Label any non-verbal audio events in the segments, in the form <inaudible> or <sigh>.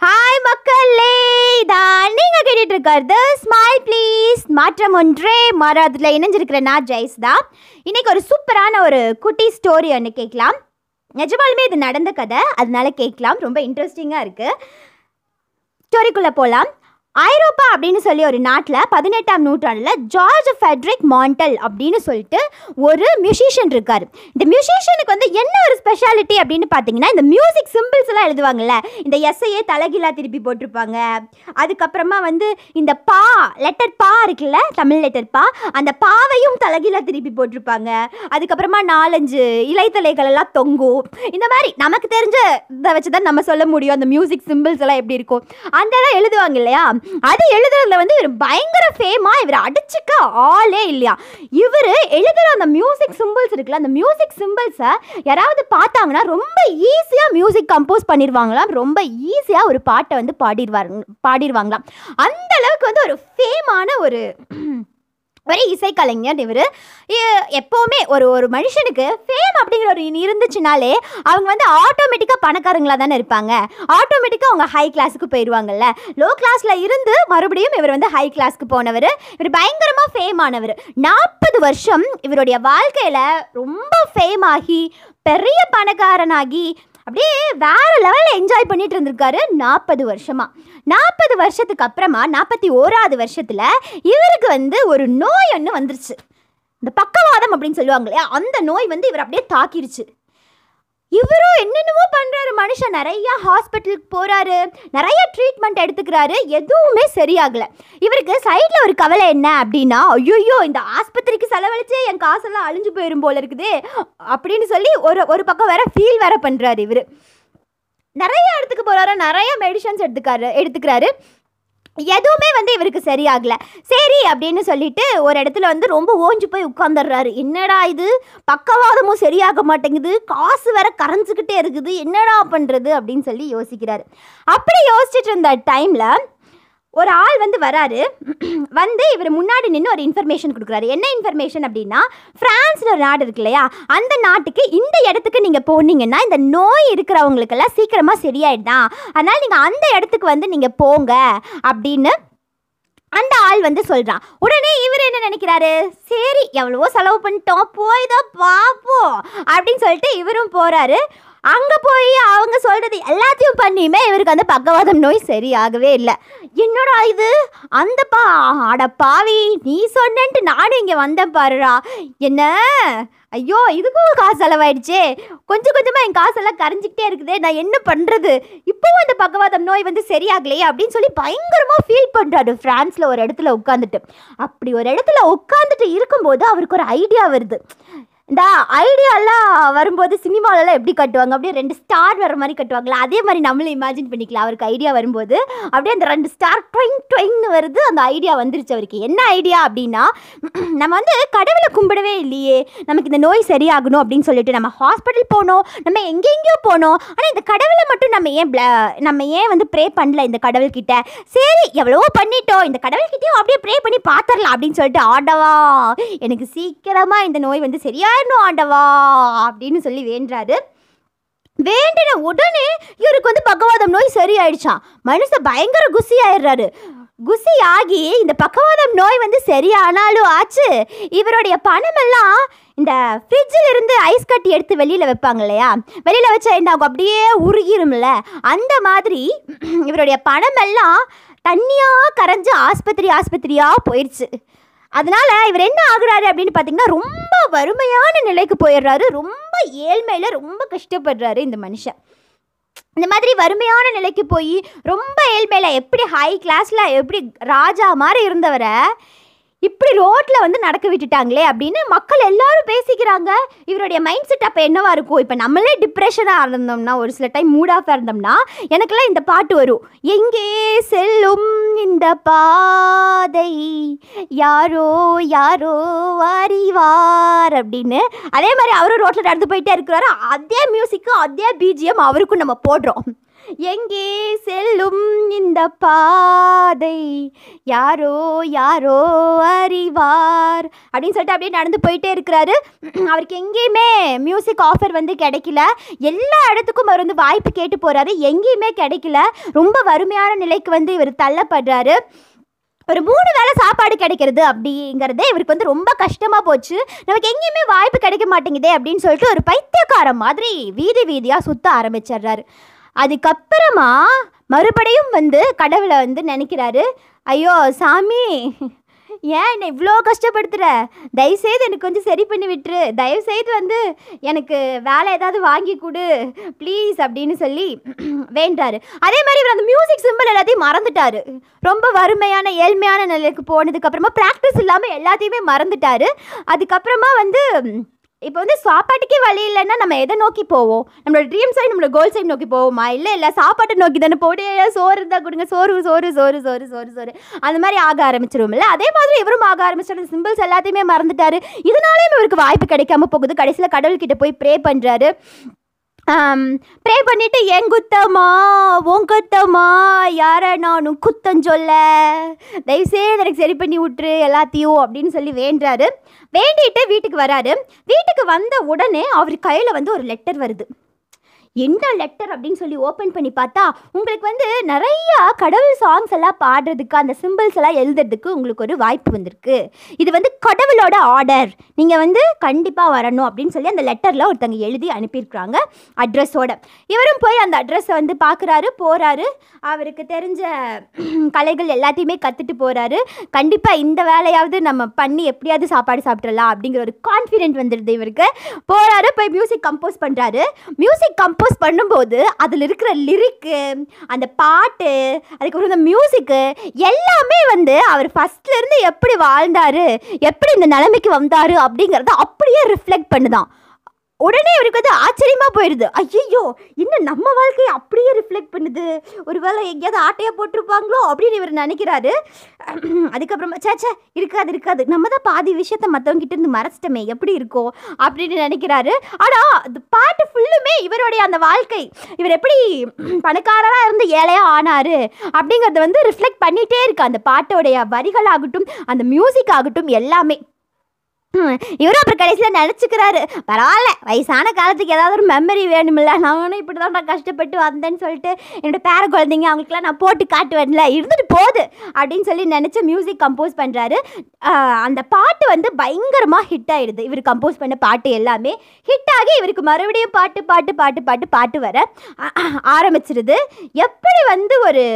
Hi மக்களே. தான் நீங்க கேட்டுட்டு இருக்கிறது ஸ்மைல் ப்ளீஸ் மாற்றம் ஒன்றே மாறாதுல இணைஞ்சிருக்கிற நான் ஜெய்ஸ் தான் இன்னைக்கு ஒரு சூப்பரான ஒரு குட்டி ஸ்டோரி ஒன்று கேட்கலாம். நிஜமாலுமே இது நடந்த கதை. அதனால கேட்கலாம். ரொம்ப இன்ட்ரெஸ்டிங்காக இருக்குது ஸ்டோரிக்குள்ளே போகலாம் ஐரோப்பா அப்படின்னு சொல்லி ஒரு நாட்டில் பதினெட்டாம் நூற்றாண்டில் ஜார்ஜ் ஃபெட்ரிக் மாண்டல் அப்படின்னு சொல்லிட்டு ஒரு மியூசிஷியன் இருக்கார். இந்த மியூசிஷியனுக்கு வந்து என்ன ஒரு ஸ்பெஷாலிட்டி அப்படின்னு பார்த்தீங்கன்னா இந்த மியூசிக் சிம்பிள்ஸ் எல்லாம் எழுதுவாங்கல்ல இந்த எஸ்ஐயே தலைகீழா திருப்பி போட்டிருப்பாங்க. அதுக்கப்புறமா வந்து இந்த பா லெட்டர் பா இருக்குல்ல தமிழ் லெட்டர் பா அந்த பாவையும் தலகிலா திருப்பி போட்டிருப்பாங்க. அதுக்கப்புறமா நாலஞ்சு இலைத்தலைகள் எல்லாம் தொங்கும். இந்த மாதிரி நமக்கு தெரிஞ்ச இதை வச்சு தான் நம்ம சொல்ல முடியும் அந்த மியூசிக் சிம்பிள்ஸ் எல்லாம் எப்படி இருக்கும். அந்த எல்லாம் எழுதுவாங்க இல்லையா? அது எழுதுறதுல வந்து இவர் பயங்கர ஃபேமா இவர் அடிச்சுக்க ஆளே இல்லையா? இவர் எழுதுற அந்த மியூசிக் சிம்பிள்ஸ் இருக்குல்ல அந்த மியூசிக் சிம்பிள்ஸை யாராவது பார்த்தாங்கன்னா ரொம்ப ஈஸியாக மியூசிக் கம்போஸ் பண்ணிடுவாங்களாம் ரொம்ப ஈஸியாக ஒரு பாட்டை வந்து பாடிடுவாங்க பாடிடுவாங்களாம் அந்த அளவுக்கு வந்து ஒரு ஃபேமான ஒரு ஒரு இசைக்கலைஞர் இவர். எப்போவுமே ஒரு ஒரு மனுஷனுக்கு ஃபேம் அப்படிங்கிற ஒரு இனி இருந்துச்சுனாலே அவங்க வந்து ஆட்டோமேட்டிக்காக பணக்காரங்களாக தானே இருப்பாங்க. ஆட்டோமேட்டிக்காக அவங்க ஹை கிளாஸுக்கு போயிடுவாங்கல்ல லோ கிளாஸில் இருந்து மறுபடியும் இவர் வந்து ஹை கிளாஸ்க்கு போனவர். இவர் பயங்கரமாக ஃபேம் ஆனவர். நாற்பது வருஷம் இவருடைய வாழ்க்கையில் ரொம்ப ஃபேம் ஆகி பெரிய பணக்காரனாகி அப்படியே வேற லெவலில் என்ஜாய் பண்ணிட்டு இருந்திருக்காரு நாற்பது வருஷமா. நாற்பது வருஷத்துக்கு அப்புறமா நாற்பத்தி ஓராவது வருஷத்தில் இவருக்கு வந்து ஒரு நோய் ஒன்று வந்துருச்சு. இந்த பக்கவாதம் அப்படின்னு சொல்லுவாங்க இல்லையா? அந்த நோய் வந்து இவர் அப்படியே தாக்கிருச்சு. இவரும் என்னென்னமோ பண்ணுறாரு மனுஷன் நிறையா ஹாஸ்பிட்டலுக்கு போகிறாரு நிறைய ட்ரீட்மெண்ட் எடுத்துக்கிறாரு. எதுவுமே சரியாகலை. இவருக்கு சைடில் ஒரு கவலை என்ன அப்படின்னா ஐயோ இந்த ஆஸ்பத்திரிக்கு செலவழிச்சே என் காசெல்லாம் அழிஞ்சு போயிடும் போல இருக்குது அப்படின்னு சொல்லி ஒரு ஒரு பக்கம் வேற ஃபீல் வேற பண்ணுறாரு இவர். நிறைய இடத்துக்கு போகிறாரு நிறைய மெடிசன்ஸ் எடுத்துக்காரு எடுத்துக்கிறாரு. எதுவுமே வந்து இவருக்கு சரியாகல. சரி அப்படின்னு சொல்லிட்டு ஒரு இடத்துல வந்து ரொம்ப ஓஞ்சு போய் உட்காந்துடுறாரு என்னடா இது? பக்கவாதமும் சரியாக மாட்டேங்குது. காசு வேற கரைஞ்சிக்கிட்டே இருக்குது. என்னடா பண்ணுறது அப்படின்னு சொல்லி யோசிக்கிறாரு. அப்படி யோசிச்சுட்டு இருந்த டைமில் ஒரு ஆள் வந்து வராரு. <clears throat> வந்து இவர் முன்னாடி நின்று ஒரு இன்ஃபர்மேஷன் கொடுக்குறாரு. என்ன இன்ஃபர்மேஷன் அப்படின்னா ஃப்ரான்ஸ்னு ஒரு நாடு இருக்கு இல்லையா? அந்த நாட்டுக்கு இந்த இடத்துக்கு நீங்கள் போனீங்கன்னா இந்த நோய் இருக்கிறவங்களுக்கெல்லாம் சீக்கிரமாக சரியாயிடுதான் அதனால் நீங்கள் அந்த இடத்துக்கு வந்து நீங்கள் போங்க அப்படின்னு அந்த ஆள் வந்து சொல்கிறான் உடனே இவர் என்ன நினைக்கிறாரு? சரி எவ்வளவோ செலவு பண்ணிட்டோம் போய் தான் பார்ப்போம் அப்படின்னு சொல்லிட்டு இவரும் போகிறாரு அங்கே போய் அவங்க சொல்கிறது எல்லாத்தையும் பண்ணியுமே இவருக்கு அந்த பக்கவாதம் நோய் சரியாகவே இல்லை. என்னடா இது? அந்த பா அட பாவி நீ சொன்னேன்ட்டு நானும் இங்கே வந்தேன் பாருடா. என்ன? ஐயோ இதுக்கும் காசு செலவாயிடுச்சே. கொஞ்சம் கொஞ்சமாக என் காசெல்லாம் கரைஞ்சிக்கிட்டே இருக்குதே. நான் என்ன பண்ணுறது இப்போவும் அந்த பக்கவாதம் நோய் வந்து சரியாகலையே அப்படின்னு சொல்லி பயங்கரமாக ஃபீல் பண்ணுறாரு ஃப்ரான்ஸில் ஒரு இடத்துல உட்காந்துட்டு அப்படி ஒரு இடத்துல உட்காந்துட்டு இருக்கும்போது அவருக்கு ஒரு ஐடியா வருது. இந்த ஐடியாலாம் வரும்போது சினிமாவிலலாம் எப்படி கட்டுவாங்க? அப்படியே ரெண்டு ஸ்டார் வர மாதிரி கட்டுவாங்களா அதே மாதிரி நம்மளும் இமேஜின் பண்ணிக்கலாம். அவருக்கு ஐடியா வரும்போது அப்படியே அந்த ரெண்டு ஸ்டார் டொயிங் டொயிங்னு வருது. அந்த ஐடியா வந்துருச்சு அவருக்கு. என்ன ஐடியா அப்படின்னா நம்ம வந்து கடவுளை கும்பிடவே இல்லையே. நமக்கு இந்த நோய் சரியாகணும் அப்படின்னு சொல்லிட்டு நம்ம ஹாஸ்பிட்டல் போனோம். நம்ம எங்கெங்கேயோ போனோம். ஆனால் இந்த கடவுளை மட்டும் நம்ம ஏன் நம்ம ஏன் வந்து ப்ரே பண்ணல இந்த கடவுள்கிட்ட? சரி எவ்வளவோ பண்ணிட்டோம். இந்த கடவுள்கிட்டயும் அப்படியே ப்ரே பண்ணி பார்த்துடலாம் அப்படின்னு சொல்லிட்டு ஆடவா எனக்கு சீக்கிரமாக இந்த நோய் வந்து வரணும் ஆண்டவா அப்படின்னு சொல்லி வேண்டுறாரு. வேண்டின உடனே இவருக்கு வந்து பக்கவாதம் நோய் சரியாயிடுச்சான் மனுஷன் பயங்கர குசி ஆயிடுறாரு குசி ஆகி இந்த பக்கவாதம் நோய் வந்து சரியானாலும் ஆச்சு. இவருடைய பணமெல்லாம் இந்த ஃப்ரிட்ஜில் இருந்து ஐஸ் கட்டி எடுத்து வெளியில் வைப்பாங்க இல்லையா? வெளியில் வச்சா என்ன ஆகும்? அப்படியே உருகிரும்ல. அந்த மாதிரி இவருடைய பணமெல்லாம் தண்ணியாக கரைஞ்சு ஆஸ்பத்திரி ஆஸ்பத்திரியாக போயிடுச்சு அதனால இவர் என்ன ஆகுறாரு அப்படின்னு பார்த்தீங்கன்னா ரொம்ப வறுமையான நிலைக்கு போயிடுறாரு. ரொம்ப ஏழ்மையில் ரொம்ப கஷ்டப்படுறாரு இந்த மனுஷன். இந்த மாதிரி வறுமையான நிலைக்கு போய் ரொம்ப ஏழ்மையில் எப்படி ஹை கிளாஸில் எப்படி ராஜா மாதிரி இருந்தவரை இப்படி ரோட்டில் வந்து நடக்க விட்டுட்டாங்களே அப்படின்னு மக்கள் எல்லாரும் பேசிக்கிறாங்க. இவருடைய மைண்ட் செட் அப்போ என்னவா இருக்கும்? இப்போ நம்மளே டிப்ரெஷனாக இருந்தோம்னா ஒரு சில டைம் மூட் இருந்தோம்னா எனக்கெல்லாம் இந்த பாட்டு வரும். எங்கே செல்லும் இந்த பாதை? யாரோ யாரோ அறிவார் அப்படின்னு. அதே மாதிரி அவரும் ரோட்டில் நடந்து போயிட்டே இருக்கிறாரு. அதே மியூசிக்கும் அதே பிஜிஎம் அவருக்கும் நம்ம போடுறோம். எங்கே செல்லும் இந்த பாதை? யாரோ யாரோ அறிவார். அப்படின்னு சொல்லிட்டு அப்படியே நடந்து போயிட்டே இருக்கிறாரு. அவருக்கு எங்கேயுமே மியூசிக் ஆஃபர் வந்து கிடைக்கல. எல்லா இடத்துக்கும் அவர் வந்து வாய்ப்பு கேட்டு போகிறாரு எங்கேயுமே கிடைக்கல. ரொம்ப வறுமையான நிலைக்கு வந்து இவர் தள்ளப்படுறாரு. ஒரு மூணு வேளை சாப்பாடு கிடைக்கிறது அப்படிங்கிறதே இவருக்கு வந்து ரொம்ப கஷ்டமாக போச்சு. நமக்கு எங்கேயுமே வாய்ப்பு கிடைக்க மாட்டேங்குதே அப்படின்னு சொல்லிட்டு ஒரு பைத்தியக்காரன் மாதிரி வீதி வீதியாக சுற்ற ஆரம்பிச்சிடுறாரு. அதுக்கப்புறமா மறுபடியும் வந்து கடவுளை வந்து நினைக்கிறாரு. ஐயோ சாமி ஏன் என்னை இவ்வளோ கஷ்டப்படுத்துகிற தயவுசெய்து எனக்கு கொஞ்சம் சரி பண்ணி விட்டுரு. தயவுசெய்து வந்து எனக்கு வேலை ஏதாவது வாங்கி கொடு. ப்ளீஸ் அப்படின்னு சொல்லி வேண்டாரு. அதே மாதிரி இவர் அந்த மியூசிக் சிம்பிள் எல்லாத்தையும் மறந்துட்டாரு. ரொம்ப வறுமையான ஏழ்மையான நிலைக்கு போனதுக்கப்புறமா ப்ராக்டிஸ் இல்லாமல் எல்லாத்தையுமே மறந்துட்டாரு. அதுக்கப்புறமா வந்து இப்போ வந்து சாப்பாட்டுக்கே வழி இல்லைன்னா நம்ம எதை நோக்கி போவோம்? நம்மளோட ட்ரீம் சைடு நம்மளோட கோல் சைடு நோக்கி போவோமா? இல்லை இல்லை சாப்பாட்டை நோக்கி தானே போட்டு சோறு இருந்தால் கொடுங்க. சோறு சோறு சோறு சோறு சோறு சோறு. அந்த மாதிரி ஆக ஆரம்பிச்சிருவோம்ல. அதே மாதிரி இவரும் ஆக ஆரம்பிச்சிடும் சிம்பிள்ஸ் எல்லாத்தையுமே மறந்துட்டாரு. இதனாலேயும் இவருக்கு வாய்ப்பு கிடைக்காம போகுது. கடைசியில் கடவுள்கிட்ட போய் ப்ரே பண்ணுறாரு ப்ரே பண்ணிட்டு என் குத்தமா உன் குத்தமா யார நானும் குத்தம் சொல்ல? தயவுசெய்து எனக்கு சரி பண்ணி விட்டுரு எல்லாத்தையும் அப்படின்னு சொல்லி வேண்டுறாரு. வேண்டிட்டு வீட்டுக்கு வராரு. வீட்டுக்கு வந்த உடனே அவர் கையில் வந்து ஒரு லெட்டர் வருது. என்ன லெட்டர் அப்படின்னு சொல்லி ஓப்பன் பண்ணி பார்த்தா உங்களுக்கு வந்து நிறையா கடவுள் சாங்ஸ் எல்லாம் பாடுறதுக்கு அந்த சிம்பிள்ஸ் எல்லாம் எழுதுறதுக்கு உங்களுக்கு ஒரு வாய்ப்பு வந்திருக்கு. இது வந்து கடவுளோட ஆர்டர் நீங்கள் வந்து கண்டிப்பாக வரணும் அப்படின்னு சொல்லி அந்த லெட்டரில் ஒருத்தங்க எழுதி அனுப்பியிருக்கிறாங்க அட்ரஸோட இவரும் போய் அந்த அட்ரஸை வந்து பார்க்குறாரு போகிறாரு அவருக்கு தெரிஞ்ச <clears throat> கலைகள் எல்லாத்தையுமே கற்றுட்டு போகிறாரு கண்டிப்பாக இந்த வேலையாவது நம்ம பண்ணி எப்படியாவது சாப்பாடு சாப்பிட்றலாம் அப்படிங்கிற ஒரு கான்ஃபிடென்ட் வந்துடுது இவருக்கு. போகிறாரு போய் மியூசிக் கம்போஸ் பண்ணுறாரு மியூசிக் கம்போஸ் பண்ணும்போது அதில் இருக்கிற லிரிக்கு அந்த பாட்டு அதுக்கப்புறம் இந்த மியூசிக்கு எல்லாமே வந்து அவர் ஃபஸ்ட்லேருந்து எப்படி வாழ்ந்தாரு எப்படி இந்த நிலைமைக்கு வந்தார் அப்படிங்கிறத அப்படியே ரிஃப்ளெக்ட் பண்ணுதான். உடனே இவருக்கு வந்து ஆச்சரியமா போயிடுது ஐயோ இன்னும் நம்ம வாழ்க்கையை அப்படியே ரிஃப்ளெக்ட் பண்ணுது. ஒருவேளை எங்கேயாவது ஆட்டையாக போட்டிருப்பாங்களோ அப்படின்னு இவர் நினைக்கிறாரு. அதுக்கப்புறமா சேச்சே இருக்காது இருக்காது. நம்ம தான் பாதி விஷயத்த மற்றவங்க இருந்து மறைச்சிட்டோமே எப்படி இருக்கோ அப்படின்னு நினைக்கிறாரு. ஆனால் அது பாட்டு ஃபுல்லுமே இவருடைய அந்த வாழ்க்கை இவர் எப்படி பணக்காரராக இருந்து ஏழையாக ஆனாரு அப்படிங்கிறத வந்து ரிஃப்ளெக்ட் பண்ணிகிட்டே இருக்கு. அந்த பாட்டோடைய வரிகளாகட்டும் அந்த மியூசிக் ஆகட்டும் எல்லாமே. இவரும் அப்புறம் கடைசியில் நினச்சிக்கிறாரு பரவாயில்ல வயசான காலத்துக்கு ஏதாவது ஒரு மெமரி வேணுமில்ல நானும் இப்படி தான் நான் கஷ்டப்பட்டு வந்தேன்னு சொல்லிட்டு என்னோட பேர குழந்தைங்க அவங்களுக்குலாம் நான் போட்டு காட்டுவேன்ல. இருந்துட்டு போகுது அப்படின்னு சொல்லி நினச்சி மியூசிக் கம்போஸ் பண்ணுறாரு அந்த பாட்டு வந்து பயங்கரமாக ஹிட் ஆயிடுது. இவர் கம்போஸ் பண்ண பாட்டு எல்லாமே ஹிட் ஆகி இவருக்கு மறுபடியும் பாட்டு பாட்டு பாட்டு பாட்டு பாட்டு வர ஆரம்பிச்சிருது. எப்படி வந்து ஒரு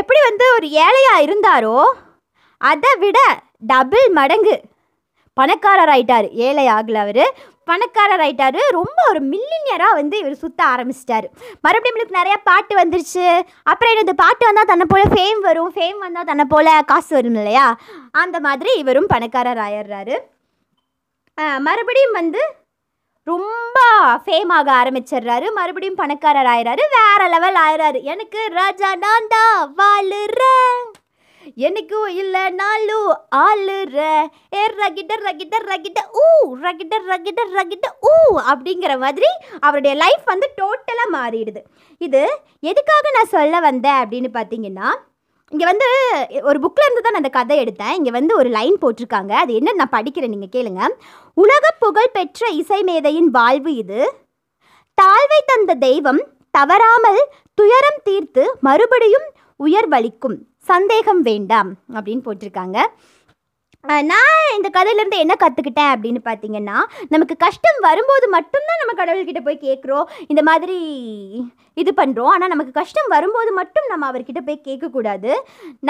எப்படி வந்து ஒரு ஏழையாக இருந்தாரோ அதை விட டபுள் மடங்கு. பணக்காரர் ஆயிட்டார் ஏழை ஆகல அவர். பணக்காரர் ஆயிட்டார் ரொம்ப ஒரு மில்லினியராக வந்து இவர் சுற்ற ஆரம்பிச்சிட்டாரு. மறுபடியும் இவங்களுக்கு நிறையா பாட்டு வந்துருச்சு. அப்புறம் என்னது? பாட்டு வந்தால் தன்னை போல் ஃபேம் வரும். ஃபேம் வந்தால் தன்னை போல் காசு வரும் இல்லையா? அந்த மாதிரி இவரும் பணக்காரர் ஆயிடுறாரு மறுபடியும் வந்து ரொம்ப ஃபேம் ஆக ஆரம்பிச்சிடுறாரு. மறுபடியும் பணக்காரர் ஆயிடுறாரு வேற லெவல் ஆயிடுறாரு. எனக்கு ராஜா நான் தான். வாழுறேன். எனக்கும் இல்லைனாலும் ஆளுற ஏ ரகிட்ட ரகிட்ட ரகிட்ட ஊ. ரகிட்ட ரகிட்ட ரகிட்ட ஊ அப்படிங்கிற மாதிரி அவருடைய லைஃப் வந்து டோட்டலாக மாறிடுது. இது எதுக்காக நான் சொல்ல வந்தேன் அப்படின்னு பார்த்தீங்கன்னா இங்கே வந்து ஒரு புக்கில் இருந்து தான் நான் அந்த கதை எடுத்தேன். இங்கே வந்து ஒரு லைன் போட்டிருக்காங்க. அது என்ன நான் படிக்கிறேன் நீங்கள் கேளுங்க. உலக புகழ் பெற்ற இசை மேதையின் வாழ்வு இது. தாழ்வை தந்த தெய்வம் தவறாமல் துயரம் தீர்த்து மறுபடியும் உயர்வளிக்கும். சந்தேகம் வேண்டாம் அப்படின்னு போட்டிருக்காங்க. நான் இந்த கதையிலேருந்து என்ன கற்றுக்கிட்டேன் அப்படின்னு பார்த்தீங்கன்னா நமக்கு கஷ்டம் வரும்போது மட்டும்தான் நம்ம கடவுள்கிட்ட போய் கேட்குறோம் இந்த மாதிரி இது பண்ணுறோம் ஆனால் நமக்கு கஷ்டம் வரும்போது மட்டும் நம்ம அவர்கிட்ட போய் கேட்கக்கூடாது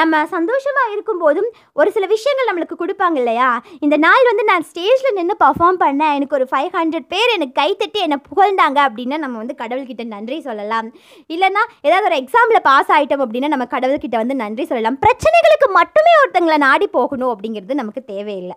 நம்ம சந்தோஷமாக இருக்கும்போதும் ஒரு சில விஷயங்கள் நம்மளுக்கு கொடுப்பாங்க இல்லையா? இந்த நாள் வந்து நான் ஸ்டேஜில் நின்று பர்ஃபார்ம் பண்ணேன். எனக்கு ஒரு ஃபைவ் ஹண்ட்ரட் பேர் எனக்கு கைத்தட்டி என்னை புகழ்ந்தாங்க அப்படின்னா நம்ம வந்து கடவுள்கிட்ட நன்றி சொல்லலாம். இல்லைன்னா ஏதாவது ஒரு எக்ஸாமில் பாஸ் ஆகிட்டோம் அப்படின்னா நம்ம கடவுள்கிட்ட வந்து நன்றி சொல்லலாம். பிரச்சனைகளுக்கு மட்டுமே ஒருத்தங்களை நாடி போகணும் அப்படிங்கிறது நமக்கு தேவையில்லை.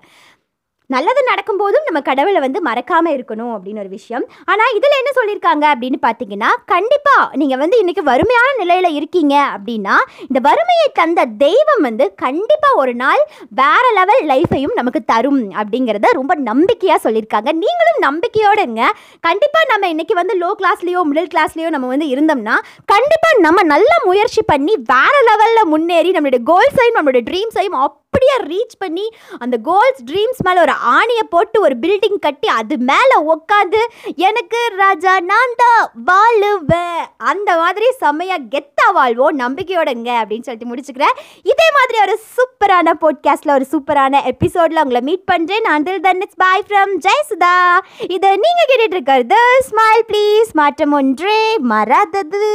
நல்லது நடக்கும்போதும் நம்ம கடவுளை வந்து மறக்காம இருக்கணும் அப்படின்னு ஒரு விஷயம். ஆனா இதுல என்ன சொல்லியிருக்காங்க அப்படின்னு பாத்தீங்கன்னா கண்டிப்பா நீங்க வந்து இன்னைக்கு வறுமையான நிலையில இருக்கீங்க அப்படின்னா இந்த வறுமையை தந்த தெய்வம் வந்து கண்டிப்பா ஒரு நாள் வேற லெவல் லைஃபையும் நமக்கு தரும் அப்படிங்கிறத ரொம்ப நம்பிக்கையா சொல்லியிருக்காங்க நீங்களும் நம்பிக்கையோடு இருங்க. கண்டிப்பா நம்ம இன்னைக்கு வந்து லோ கிளாஸ்லயோ மிடில் கிளாஸ்லயோ நம்ம வந்து இருந்தோம்னா கண்டிப்பா நம்ம நல்ல முயற்சி பண்ணி வேற லெவல்ல முன்னேறி நம்மளுடைய கோல்ஸையும் நம்மளுடைய ட்ரீம்ஸையும் அப்படியே ரீச் பண்ணி அந்த கோல்ஸ் ட்ரீம்ஸ் மேலே ஒரு ஆணையை போட்டு ஒரு பில்டிங் கட்டி அது மேலே உட்காந்து எனக்கு ராஜா நான் தான் வாழுவேன். அந்த மாதிரி செம்மையா கெத்தா வாழ்வோம் நம்பிக்கையோடங்க அப்படின்னு சொல்லிட்டு முடிச்சுக்கிறேன். இதே மாதிரி ஒரு சூப்பரான போட்காஸ்ட்ல ஒரு சூப்பரான எபிசோட்ல உங்களை மீட் பண்றேன். தில் தன் இட்ஸ் பாய் ஃப்ரம் ஜெயசுதா இதை நீங்க கேட்டுட்டு இருக்கிறது ஸ்மைல் ப்ளீஸ் மாற்றம் ஒன்றே மறாதது.